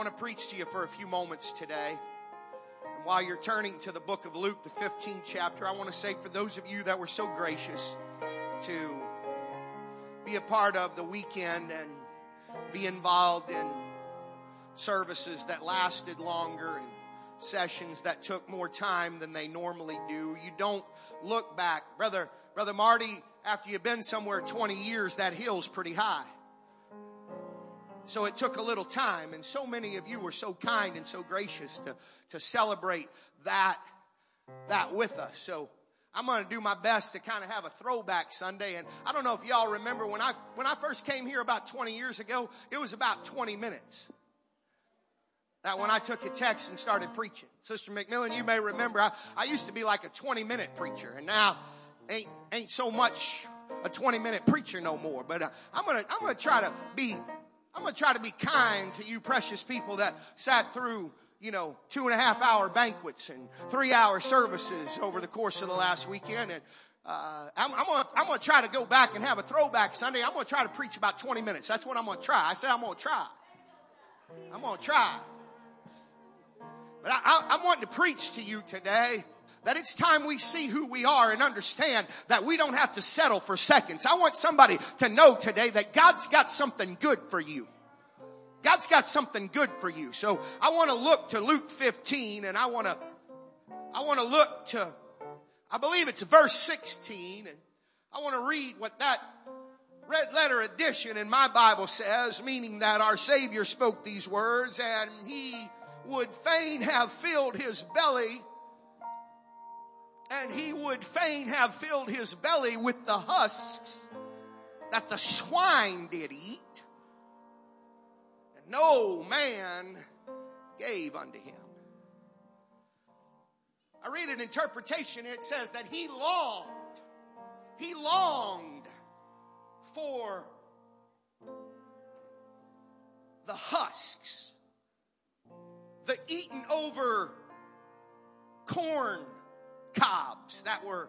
want to preach to you for a few moments today. And while you're turning to the book of Luke, the 15th chapter, I want to say for those of you that were so gracious to be a part of the weekend and be involved in services that lasted longer and sessions that took more time than they normally do. You don't look back. Brother, Brother Marty, after you've been somewhere 20 years, that hill's pretty high. So it took a little time, and so many of you were so kind and so gracious to, to celebrate that, that with us. So I'm going to do my best to kind of have a throwback Sunday. And I don't know if y'all remember when I, when I first came here about 20 years ago, it was about 20 minutes. That when I took a text and started preaching. Sister McMillan, you may remember, I, I used to be like a 20 minute preacher and now ain't, ain't so much a 20 minute preacher no more. But uh, I'm going to, I'm going to try to be I'm going to try to be kind to you precious people that sat through, you know, two and a half hour banquets and three hour services over the course of the last weekend. And uh, I'm, I'm going I'm to try to go back and have a throwback Sunday. I'm going to try to preach about 20 minutes. That's what I'm going to try. I said I'm going to try. I'm going to try. But I, I, I'm wanting to preach to you today that it's time we see who we are and understand that we don't have to settle for seconds. I want somebody to know today that God's got something good for you. God's got something good for you. So I want to look to Luke 15 and I want to, I want to look to, I believe it's verse 16 and I want to read what that red letter edition in my Bible says, meaning that our Savior spoke these words and he would fain have filled his belly and he would fain have filled his belly with the husks that the swine did eat. And no man gave unto him. I read an interpretation, it says that he longed, he longed for the husks, the eaten over corn cobs that were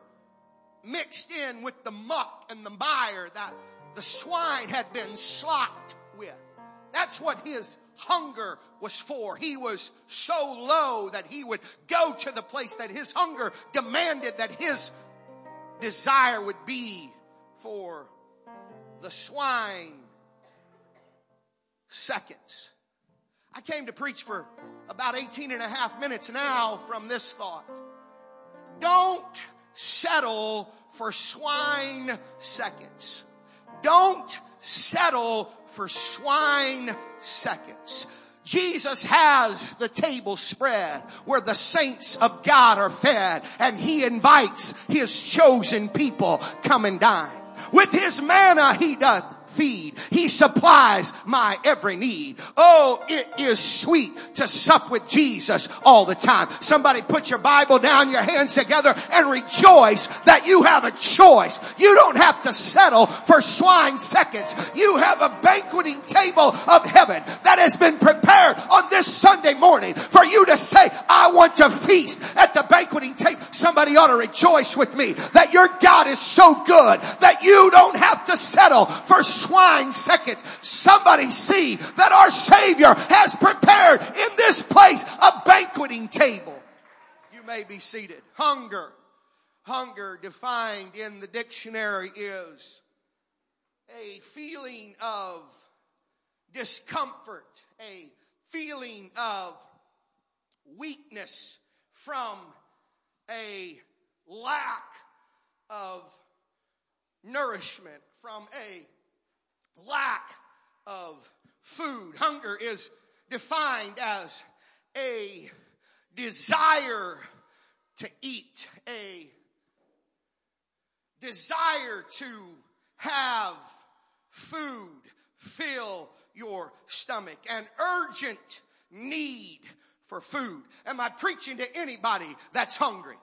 mixed in with the muck and the mire that the swine had been slocked with. That's what his hunger was for. He was so low that he would go to the place that his hunger demanded that his desire would be for the swine seconds. I came to preach for about 18 and a half minutes now from this thought. Don't settle for swine seconds. Don't settle for swine seconds. Jesus has the table spread where the saints of God are fed and he invites his chosen people come and dine. With his manna he doth feed. He supplies my every need. Oh, it is sweet to sup with Jesus all the time. Somebody put your Bible down, your hands together and rejoice that you have a choice. You don't have to settle for swine seconds. You have a banqueting table of heaven that has been prepared on this Sunday morning for you to say, I want to feast at the banqueting table. Somebody ought to rejoice with me that your God is so good that you don't have to settle for swine seconds. Somebody see that our Savior has prepared in this place a banqueting table. You may be seated. Hunger. Hunger defined in the dictionary is a feeling of discomfort, a feeling of weakness from a lack of nourishment, from a lack of food. Hunger is defined as a desire to eat, a desire to have food fill your stomach, an urgent need for food. Am I preaching to anybody that's hungry?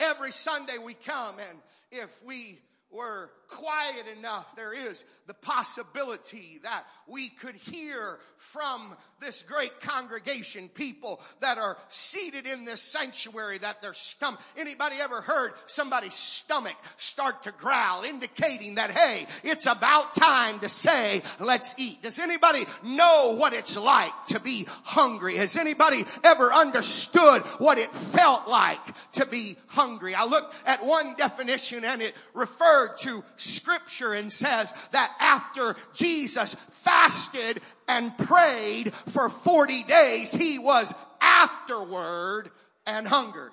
Every Sunday we come and if we were quiet enough, there is the possibility that we could hear from this great congregation, people that are seated in this sanctuary, that their stomach, anybody ever heard somebody's stomach start to growl, indicating that, hey, it's about time to say, let's eat. Does anybody know what it's like to be hungry? Has anybody ever understood what it felt like to be hungry? I looked at one definition and it referred to scripture and says that after Jesus fasted and prayed for 40 days, he was afterward and hungered.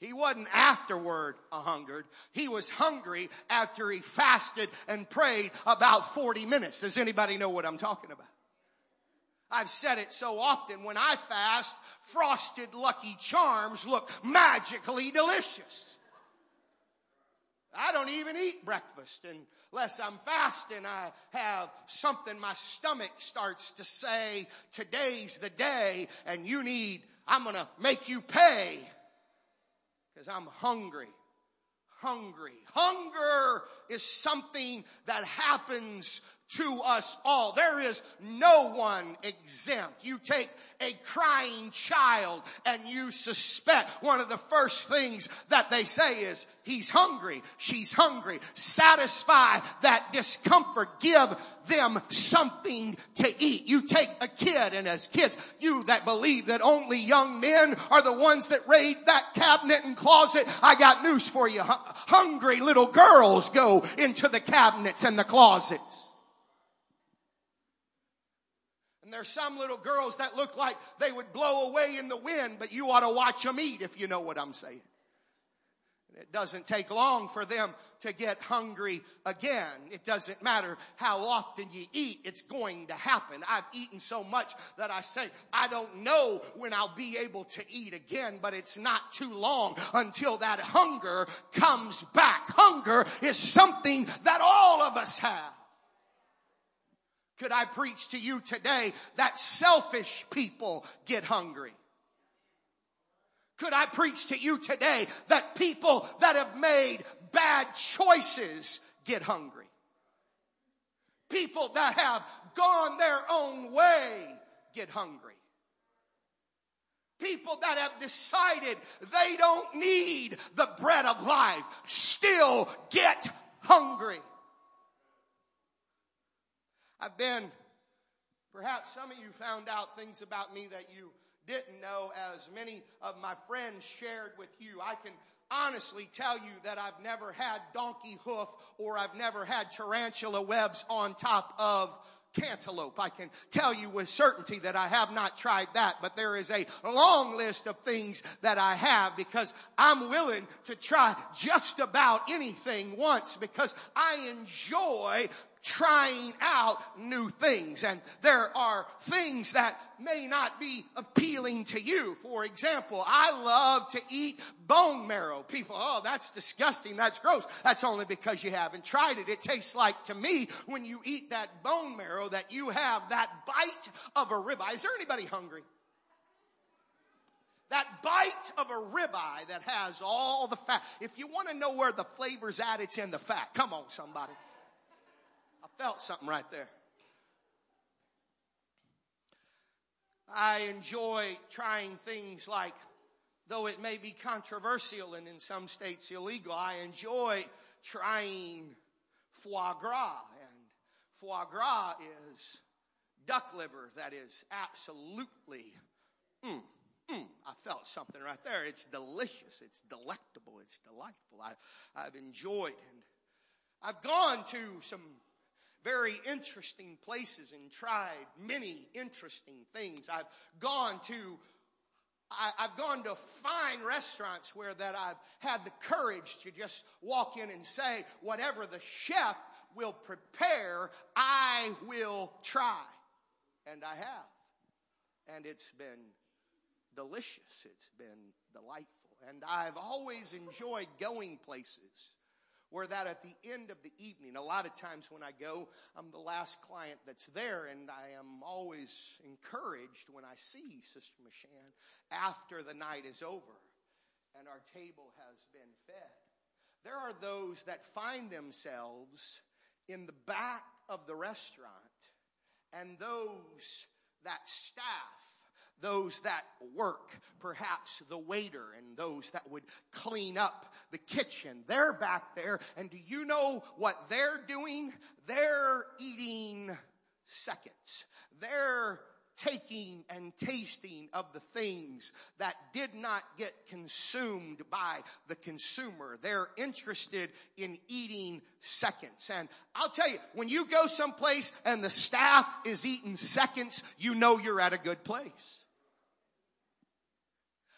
He wasn't afterward a hungered. He was hungry after he fasted and prayed about 40 minutes. Does anybody know what I'm talking about? I've said it so often. When I fast, frosted Lucky Charms look magically delicious. I don't even eat breakfast unless I'm fasting. I have something my stomach starts to say, today's the day and you need, I'm going to make you pay because I'm hungry. Hungry. Hunger is something that happens to us all. There is no one exempt. You take a crying child and you suspect one of the first things that they say is, he's hungry, she's hungry. Satisfy that discomfort. Give them something to eat. You take a kid and as kids, you that believe that only young men are the ones that raid that cabinet and closet, I got news for you. Hungry little girls go into the cabinets and the closets. There's some little girls that look like they would blow away in the wind, but you ought to watch them eat if you know what I'm saying. It doesn't take long for them to get hungry again. It doesn't matter how often you eat, it's going to happen. I've eaten so much that I say, I don't know when I'll be able to eat again, but it's not too long until that hunger comes back. Hunger is something that all of us have. Could I preach to you today that selfish people get hungry? Could I preach to you today that people that have made bad choices get hungry? People that have gone their own way get hungry. People that have decided they don't need the bread of life still get hungry. I've been, perhaps some of you found out things about me that you didn't know, as many of my friends shared with you. I can honestly tell you that I've never had donkey hoof or I've never had tarantula webs on top of cantaloupe. I can tell you with certainty that I have not tried that, but there is a long list of things that I have because I'm willing to try just about anything once because I enjoy trying out new things. And there are things that may not be appealing to you. For example, I love to eat bone marrow. People, oh, that's disgusting. That's gross. That's only because you haven't tried it. It tastes like to me when you eat that bone marrow that you have that bite of a ribeye. Is there anybody hungry? That bite of a ribeye that has all the fat. If you want to know where the flavor's at, it's in the fat. Come on, somebody felt something right there. I enjoy trying things like, though it may be controversial and in some states illegal, I enjoy trying foie gras. And foie gras is duck liver that is absolutely, mm, mm, I felt something right there. It's delicious. It's delectable. It's delightful. I, I've enjoyed and I've gone to some very interesting places and tried many interesting things. I've gone to I, have gone to fine restaurants where that I've had the courage to just walk in and say, whatever the chef will prepare, I will try. And I have. And it's been delicious. It's been delightful. And I've always enjoyed going places where that at the end of the evening, a lot of times when I go, I'm the last client that's there, and I am always encouraged when I see Sister Machan after the night is over and our table has been fed. there are those that find themselves in the back of the restaurant and those that staff those that work, perhaps the waiter and those that would clean up the kitchen. They're back there. And do you know what they're doing? They're eating seconds. They're taking and tasting of the things that did not get consumed by the consumer. They're interested in eating seconds. And I'll tell you, when you go someplace and the staff is eating seconds, you know you're at a good place.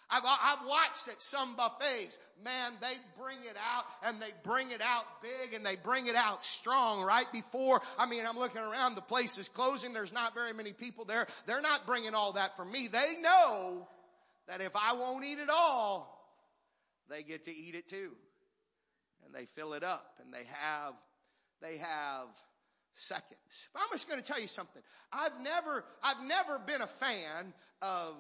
I've, I've watched at some buffets, man, they bring it out and they bring it out big and they bring it out strong right before. I mean, I'm looking around, the place is closing. There's not very many people there. They're not bringing all that for me. They know that if I won't eat it all, they get to eat it too. And they fill it up and they have, they have seconds. But I'm just going to tell you something. I've never, I've never been a fan of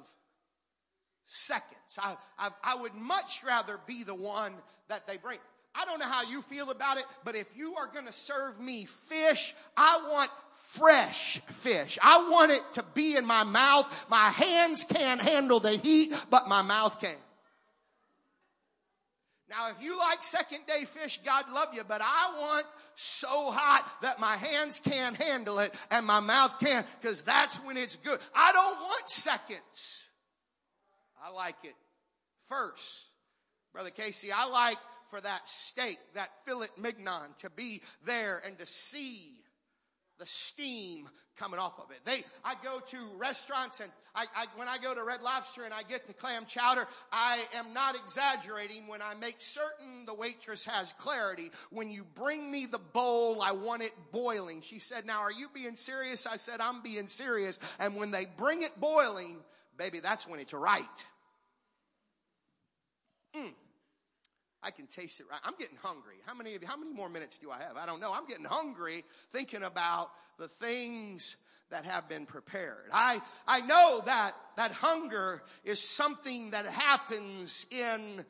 seconds. I, I, I would much rather be the one that they bring. I don't know how you feel about it, but if you are going to serve me fish, I want fresh fish. I want it to be in my mouth. My hands can't handle the heat, but my mouth can. Now, if you like second day fish, God love you, but I want so hot that my hands can't handle it and my mouth can, because that's when it's good. I don't want seconds. I like it first. Brother Casey, I like for that steak, that filet mignon to be there and to see the steam coming off of it. They, I go to restaurants and I, I, when I go to Red Lobster and I get the clam chowder, I am not exaggerating when I make certain the waitress has clarity. When you bring me the bowl, I want it boiling. She said, now are you being serious? I said, I'm being serious. And when they bring it boiling, baby, that's when it's right. Mm. I can taste it right. I'm getting hungry. How many of you, how many more minutes do I have? I don't know. I'm getting hungry thinking about the things that have been prepared. I, I know that, that hunger is something that happens in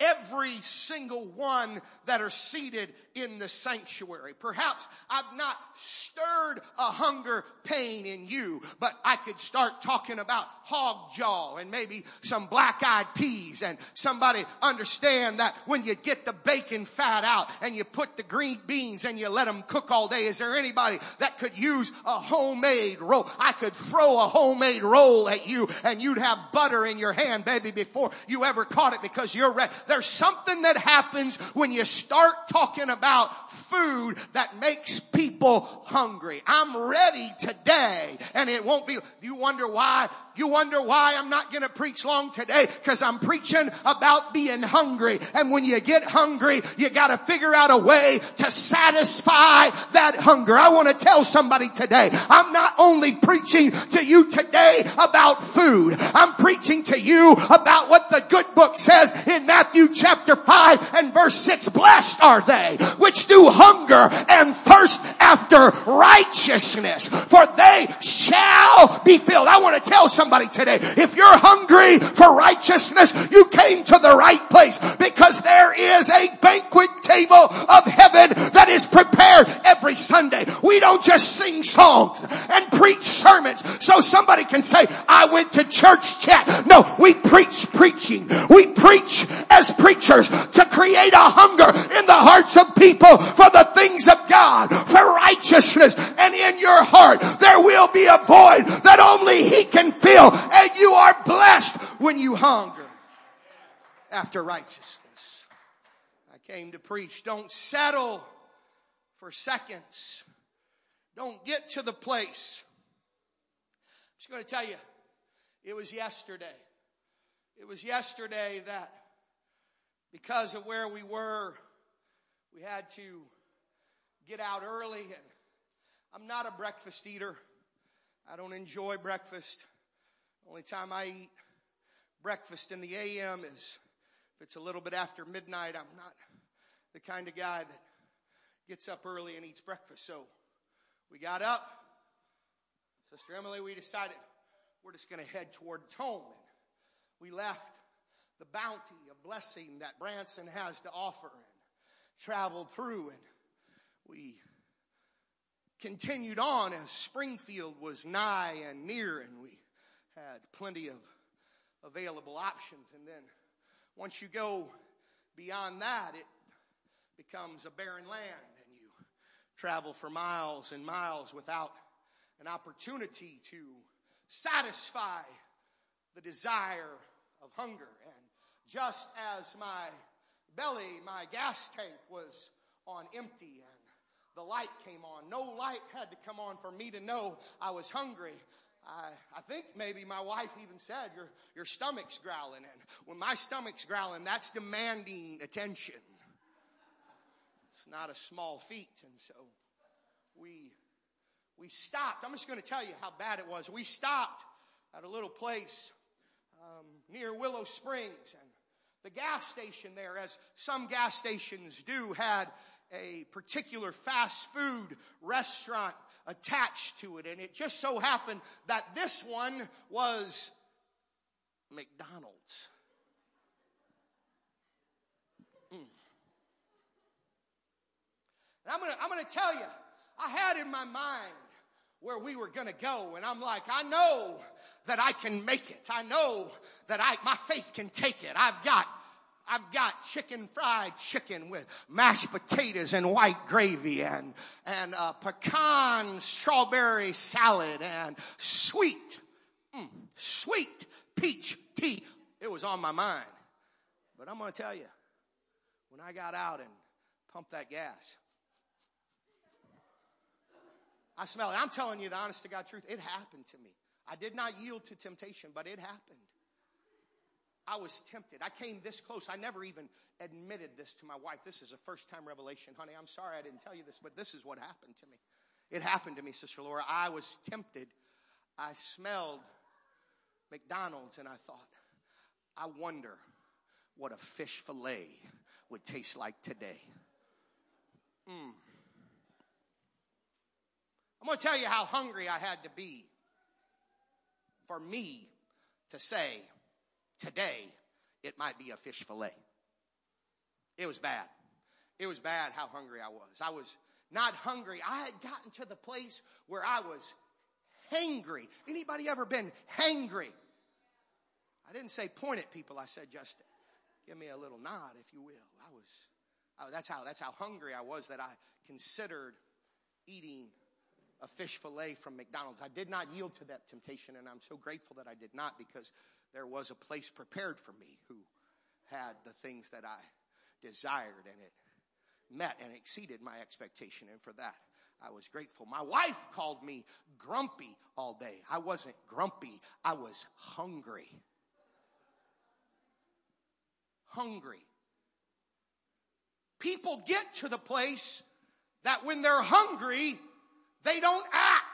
every single one that are seated in the sanctuary. Perhaps I've not stirred a hunger pain in you, but I could start talking about hog jaw and maybe some black eyed peas and somebody understand that when you get the bacon fat out and you put the green beans and you let them cook all day, is there anybody that could use a homemade roll? I could throw a homemade roll at you and you'd have butter in your hand, baby, before you ever caught it because you're ready. There's something that happens when you start talking about food that makes people hungry. I'm ready today and it won't be, you wonder why? You wonder why I'm not going to preach long today? Cause I'm preaching about being hungry. And when you get hungry, you got to figure out a way to satisfy that hunger. I want to tell somebody today, I'm not only preaching to you today about food. I'm preaching to you about what the good book says in Matthew chapter 5 and verse 6. Blessed are they which do hunger and thirst after righteousness, for they shall be filled. I want to tell somebody today, if you're hungry for righteousness, you came to the right place because there is a banquet table of heaven that is prepared every Sunday. We don't just sing songs and preach sermons so somebody can say, I went to church chat. No, we preach preaching. We preach as preachers to create a hunger in the hearts of people for the things of God, for righteousness. And in your heart, there will be a void that only He can fill. And you are blessed when you hunger after righteousness. I came to preach. Don't settle for seconds. Don't get to the place. I'm just going to tell you, it was yesterday. It was yesterday that because of where we were, we had to get out early and I'm not a breakfast eater. I don't enjoy breakfast. Only time I eat breakfast in the AM is if it's a little bit after midnight. I'm not the kind of guy that gets up early and eats breakfast. So we got up. Sister Emily, we decided we're just going to head toward home. And we left the bounty of blessing that Branson has to offer. And traveled through and we continued on as Springfield was nigh and near and we had plenty of available options. And then once you go beyond that, it becomes a barren land and you travel for miles and miles without an opportunity to satisfy the desire of hunger. And just as my belly, my gas tank was on empty and the light came on. No light had to come on for me to know I was hungry. I, I think maybe my wife even said, your, your stomach's growling. And when my stomach's growling, that's demanding attention. It's not a small feat. And so we, we stopped. I'm just going to tell you how bad it was. We stopped at a little place um, near Willow Springs and the gas station there, as some gas stations do, had a particular fast food restaurant attached to it. And it just so happened that this one was McDonald's. Mm. I'm gonna, I'm gonna tell you, I had in my mind where we were gonna go, and I'm like, I know that I can make it. I know that I, my faith can take it. I've got I've got chicken fried chicken with mashed potatoes and white gravy and, and uh, pecan strawberry salad and sweet, mm, sweet peach tea. It was on my mind. But I'm going to tell you, when I got out and pumped that gas, I smell it. I'm telling you the honest to God truth. It happened to me. I did not yield to temptation, but it happened. I was tempted. I came this close. I never even admitted this to my wife. This is a first time revelation. Honey, I'm sorry I didn't tell you this, but this is what happened to me. It happened to me, Sister Laura. I was tempted. I smelled McDonald's and I thought, I wonder what a fish fillet would taste like today. Mm. I'm going to tell you how hungry I had to be for me to say, Today, it might be a fish fillet. It was bad. It was bad how hungry I was. I was not hungry. I had gotten to the place where I was hangry. Anybody ever been hangry? I didn't say point at people. I said just give me a little nod, if you will. I was, oh, that's how, that's how hungry I was that I considered eating a fish fillet from McDonald's. I did not yield to that temptation and I'm so grateful that I did not because there was a place prepared for me who had the things that I desired and it met and exceeded my expectation. And for that, I was grateful. My wife called me grumpy all day. I wasn't grumpy. I was hungry. Hungry. People get to the place that when they're hungry, they don't act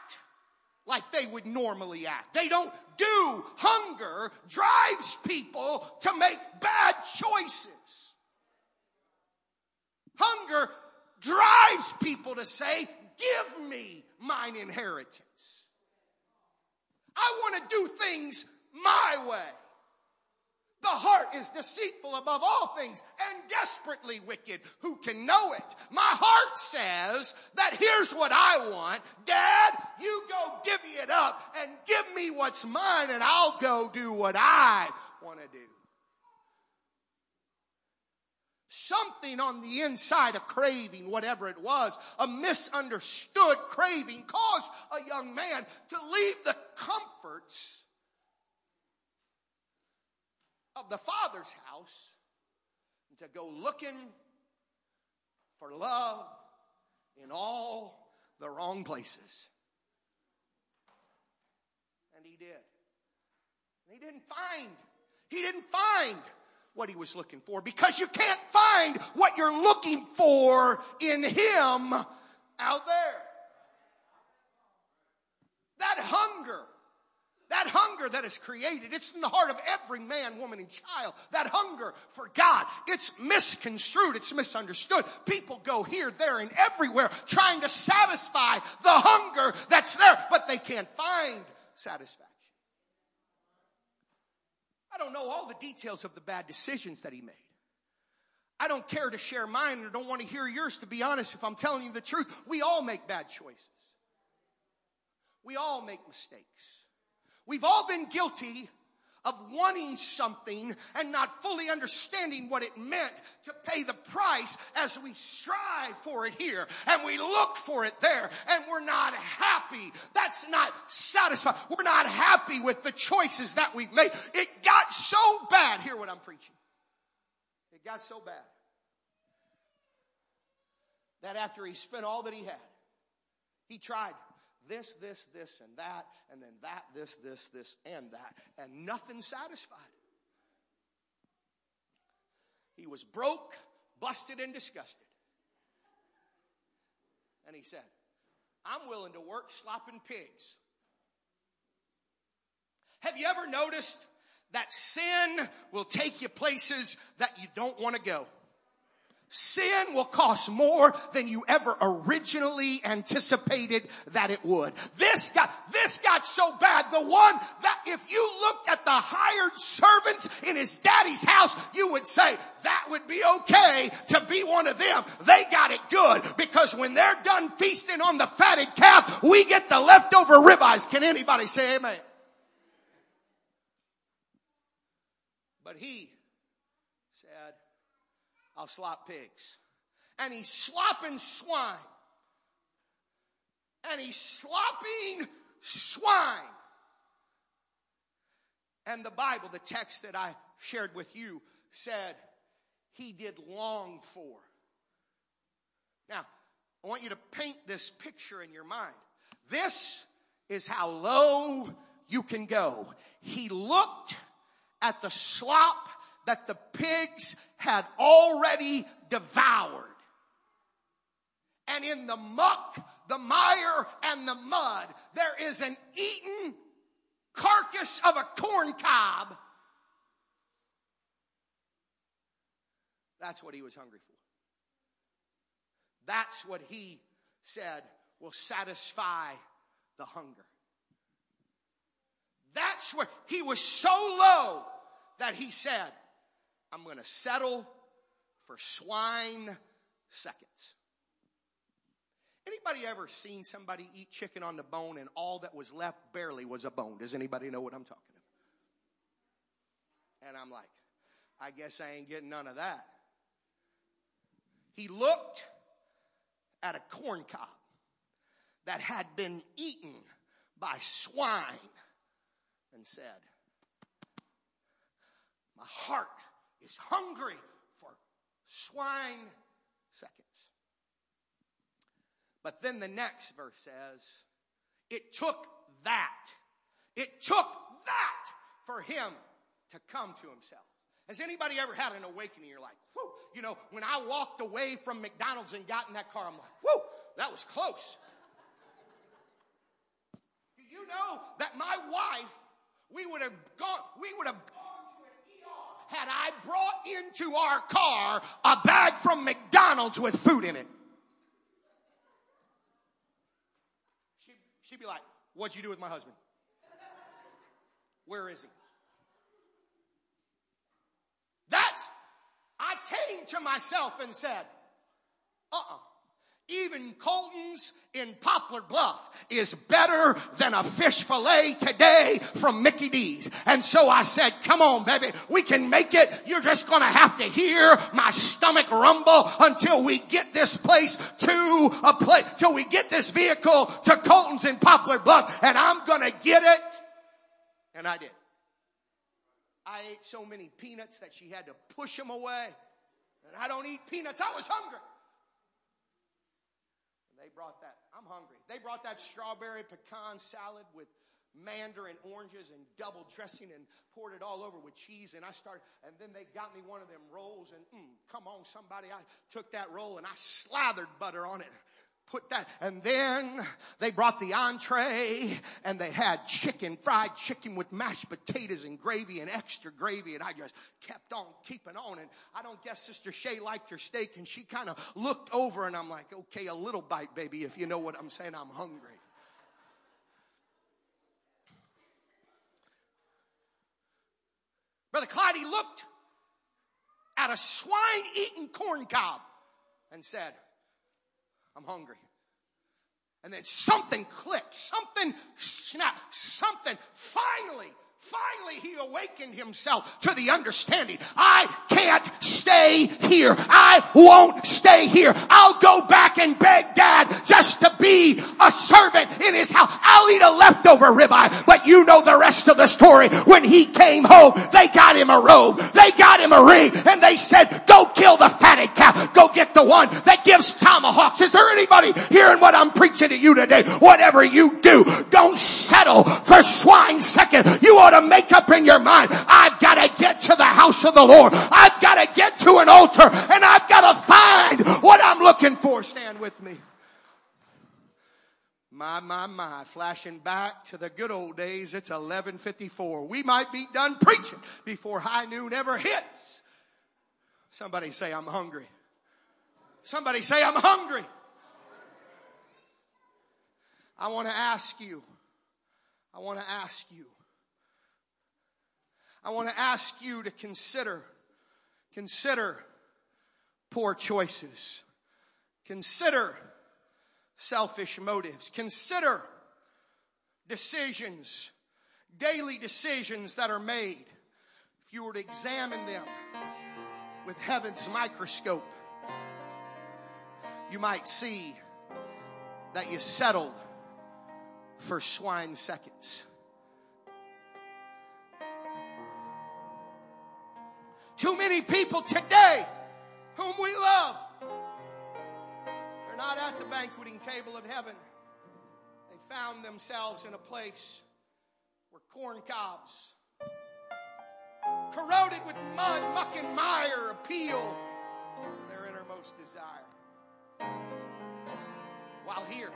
like they would normally act. They don't do. Hunger drives people to make bad choices. Hunger drives people to say, give me mine inheritance. I want to do things my way. The heart is deceitful above all things and desperately wicked. Who can know it? My heart says that here's what I want. Dad, you go give me it up and give me what's mine and I'll go do what I want to do. Something on the inside, a craving, whatever it was, a misunderstood craving caused a young man to leave the comforts of the Father's house to go looking for love in all the wrong places. And he did. And he didn't find, he didn't find what he was looking for because you can't find what you're looking for in him out there. That hunger that hunger that is created, it's in the heart of every man, woman, and child. That hunger for God, it's misconstrued, it's misunderstood. People go here, there, and everywhere trying to satisfy the hunger that's there, but they can't find satisfaction. I don't know all the details of the bad decisions that he made. I don't care to share mine or don't want to hear yours, to be honest, if I'm telling you the truth. We all make bad choices. We all make mistakes. We've all been guilty of wanting something and not fully understanding what it meant to pay the price as we strive for it here and we look for it there and we're not happy. That's not satisfied. We're not happy with the choices that we've made. It got so bad. Hear what I'm preaching. It got so bad that after he spent all that he had, he tried this, this, this, and that, and then that, this, this, this, and that, and nothing satisfied. He was broke, busted, and disgusted. And he said, I'm willing to work slopping pigs. Have you ever noticed that sin will take you places that you don't want to go? Sin will cost more than you ever originally anticipated that it would. This got, this got so bad. The one that if you looked at the hired servants in his daddy's house, you would say that would be okay to be one of them. They got it good because when they're done feasting on the fatted calf, we get the leftover ribeyes. Can anybody say amen? But he I'll slop pigs. And he's slopping swine. And he's slopping swine. And the Bible, the text that I shared with you, said he did long for. Now, I want you to paint this picture in your mind. This is how low you can go. He looked at the slop that the pigs had already devoured. And in the muck, the mire, and the mud, there is an eaten carcass of a corn cob. That's what he was hungry for. That's what he said will satisfy the hunger. That's where he was so low that he said, I'm going to settle for swine seconds. Anybody ever seen somebody eat chicken on the bone and all that was left barely was a bone? Does anybody know what I'm talking about? And I'm like, I guess I ain't getting none of that. He looked at a corn cob that had been eaten by swine and said, My heart is hungry for swine seconds. But then the next verse says, it took that. It took that for him to come to himself. Has anybody ever had an awakening? You're like, whoo, you know, when I walked away from McDonald's and got in that car, I'm like, whoo, that was close. Do you know that my wife, we would have gone, we would have I brought into our car a bag from McDonald's with food in it. She, she'd be like, What'd you do with my husband? Where is he? That's, I came to myself and said, Uh uh-uh. uh even Colton's in Poplar Bluff is better than a fish fillet today from Mickey D's. And so I said, come on, baby, we can make it. You're just gonna have to hear my stomach rumble until we get this place to a place, till we get this vehicle to Colton's in Poplar Bluff and I'm gonna get it. And I did. I ate so many peanuts that she had to push them away. And I don't eat peanuts. I was hungry. They brought that. I'm hungry. They brought that strawberry pecan salad with mandarin oranges and double dressing and poured it all over with cheese. And I started, and then they got me one of them rolls. And mm, come on, somebody. I took that roll and I slathered butter on it put that. And then they brought the entree and they had chicken fried chicken with mashed potatoes and gravy and extra gravy. And i just kept on keeping on. And i don't guess sister shay liked her steak and she kind of looked over and i'm like okay a little bite baby if you know what i'm saying. I'm hungry. Brother clyde he looked at a swine eating corn cob and said, I'm hungry. And then something clicked, something snapped, something finally Finally, he awakened himself to the understanding. I can't stay here. I won't stay here. I'll go back and beg dad just to be a servant in his house. I'll eat a leftover ribeye, but you know the rest of the story. When he came home, they got him a robe, they got him a ring, and they said, go kill the fatted calf. Go get the one that gives tomahawks. Is there anybody hearing what I'm preaching to you today? Whatever you do, don't settle for swine second. You ought to make up in your mind, I've got to get to the house of the Lord. I've got to get to an altar and I've got to find what I'm looking for. Stand with me. My, my, my, flashing back to the good old days, it's 1154. We might be done preaching before high noon ever hits. Somebody say, I'm hungry. Somebody say, I'm hungry. I want to ask you, I want to ask you, I want to ask you to consider, consider poor choices. Consider selfish motives. Consider decisions, daily decisions that are made. If you were to examine them with heaven's microscope, you might see that you settled for swine seconds. Too many people today whom we love are not at the banqueting table of heaven. They found themselves in a place where corn cobs, corroded with mud, muck, and mire, appeal to their innermost desire. While here,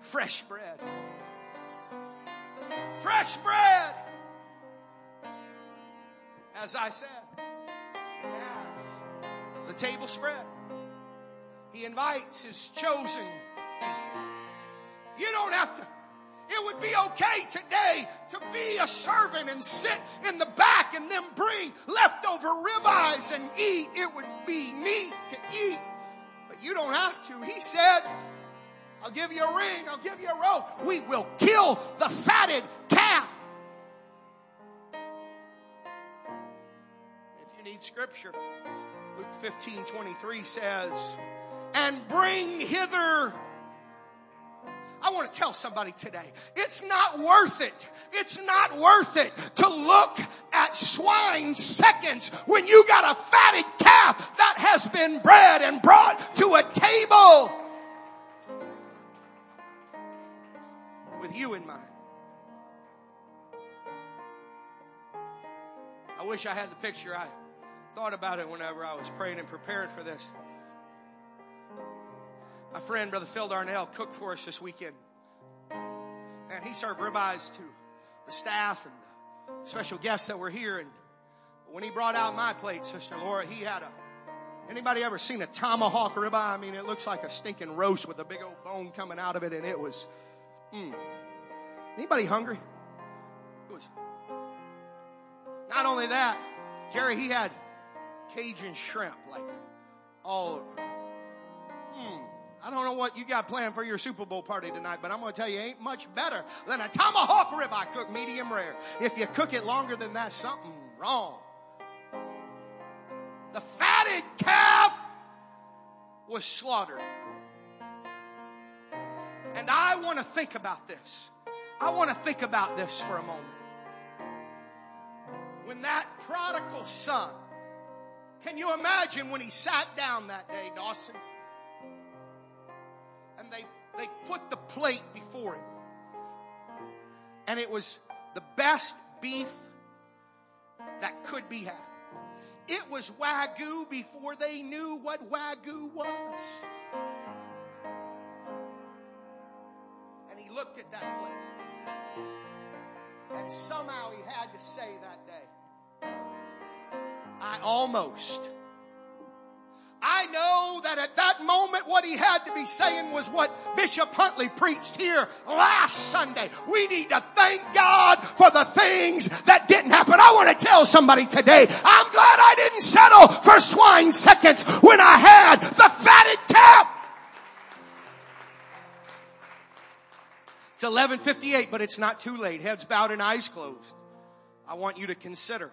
fresh bread. Fresh bread! As I said, the table spread. He invites his chosen You don't have to. It would be okay today to be a servant and sit in the back and then bring leftover ribeyes and eat. It would be neat to eat. But you don't have to. He said, I'll give you a ring, I'll give you a robe. We will kill the fatted calf. Scripture, Luke 15 23 says, and bring hither. I want to tell somebody today, it's not worth it. It's not worth it to look at swine seconds when you got a fatted calf that has been bred and brought to a table with you in mind. I wish I had the picture. I thought about it whenever I was praying and preparing for this. My friend, Brother Phil Darnell, cooked for us this weekend. And he served ribeyes to the staff and the special guests that were here. And when he brought out my plate, Sister Laura, he had a Anybody ever seen a tomahawk ribeye? I mean, it looks like a stinking roast with a big old bone coming out of it, and it was. Mm. Anybody hungry? It was. Not only that, Jerry, he had Cajun shrimp, like all. Hmm. I don't know what you got planned for your Super Bowl party tonight, but I'm going to tell you, ain't much better than a tomahawk ribeye cooked medium rare. If you cook it longer than that, something wrong. The fatted calf was slaughtered. And I want to think about this. I want to think about this for a moment. When that prodigal son can you imagine when he sat down that day, Dawson? And they, they put the plate before him. And it was the best beef that could be had. It was Wagyu before they knew what Wagyu was. And he looked at that plate. And somehow he had to say that day, I almost, I know that at that moment what he had to be saying was what Bishop Huntley preached here last Sunday. We need to thank God for the things that didn't happen. I want to tell somebody today, I'm glad I didn't settle for swine seconds when I had the fatted calf. It's 11:58, but it's not too late. Heads bowed and eyes closed. I want you to consider.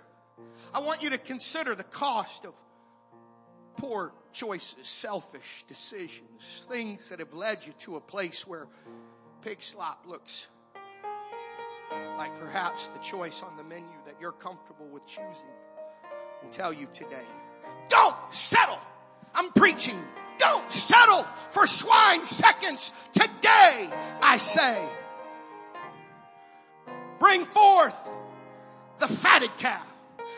I want you to consider the cost of poor choices, selfish decisions, things that have led you to a place where pig slop looks like perhaps the choice on the menu that you're comfortable with choosing. And tell you today, don't settle. I'm preaching. Don't settle for swine seconds. Today, I say, bring forth the fatted calf.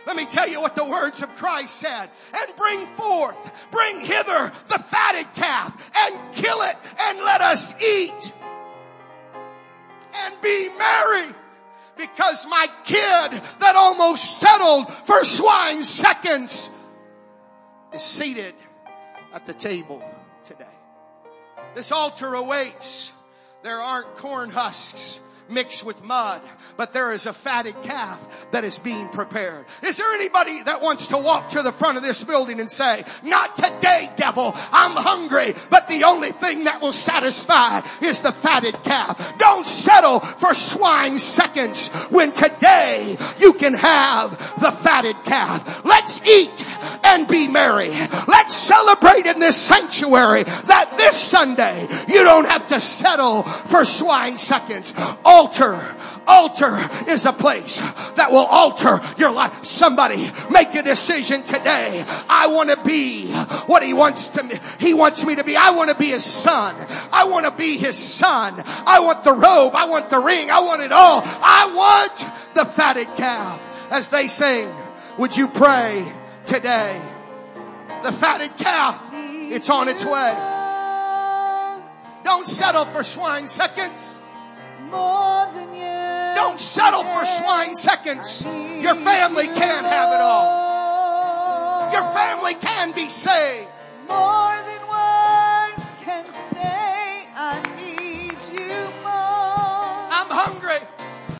Let me tell you what the words of Christ said. And bring forth, bring hither the fatted calf and kill it and let us eat and be merry because my kid that almost settled for swine seconds is seated at the table today. This altar awaits. There aren't corn husks mixed with mud, but there is a fatted calf that is being prepared. Is there anybody that wants to walk to the front of this building and say, not today, devil, I'm hungry, but the only thing that will satisfy is the fatted calf. Don't settle for swine seconds when today you can have the fatted calf. Let's eat and be merry. Let's celebrate in this sanctuary that this Sunday you don't have to settle for swine seconds altar. Altar is a place that will alter your life. Somebody make a decision today. I want to be what he wants to me. He wants me to be. I want to be his son. I want to be his son. I want the robe. I want the ring. I want it all. I want the fatted calf. As they sing, would you pray today? The fatted calf, it's on its way. Don't settle for swine seconds. Don't settle for swine seconds. Your family can have it all. Your family can be saved. More than words can say.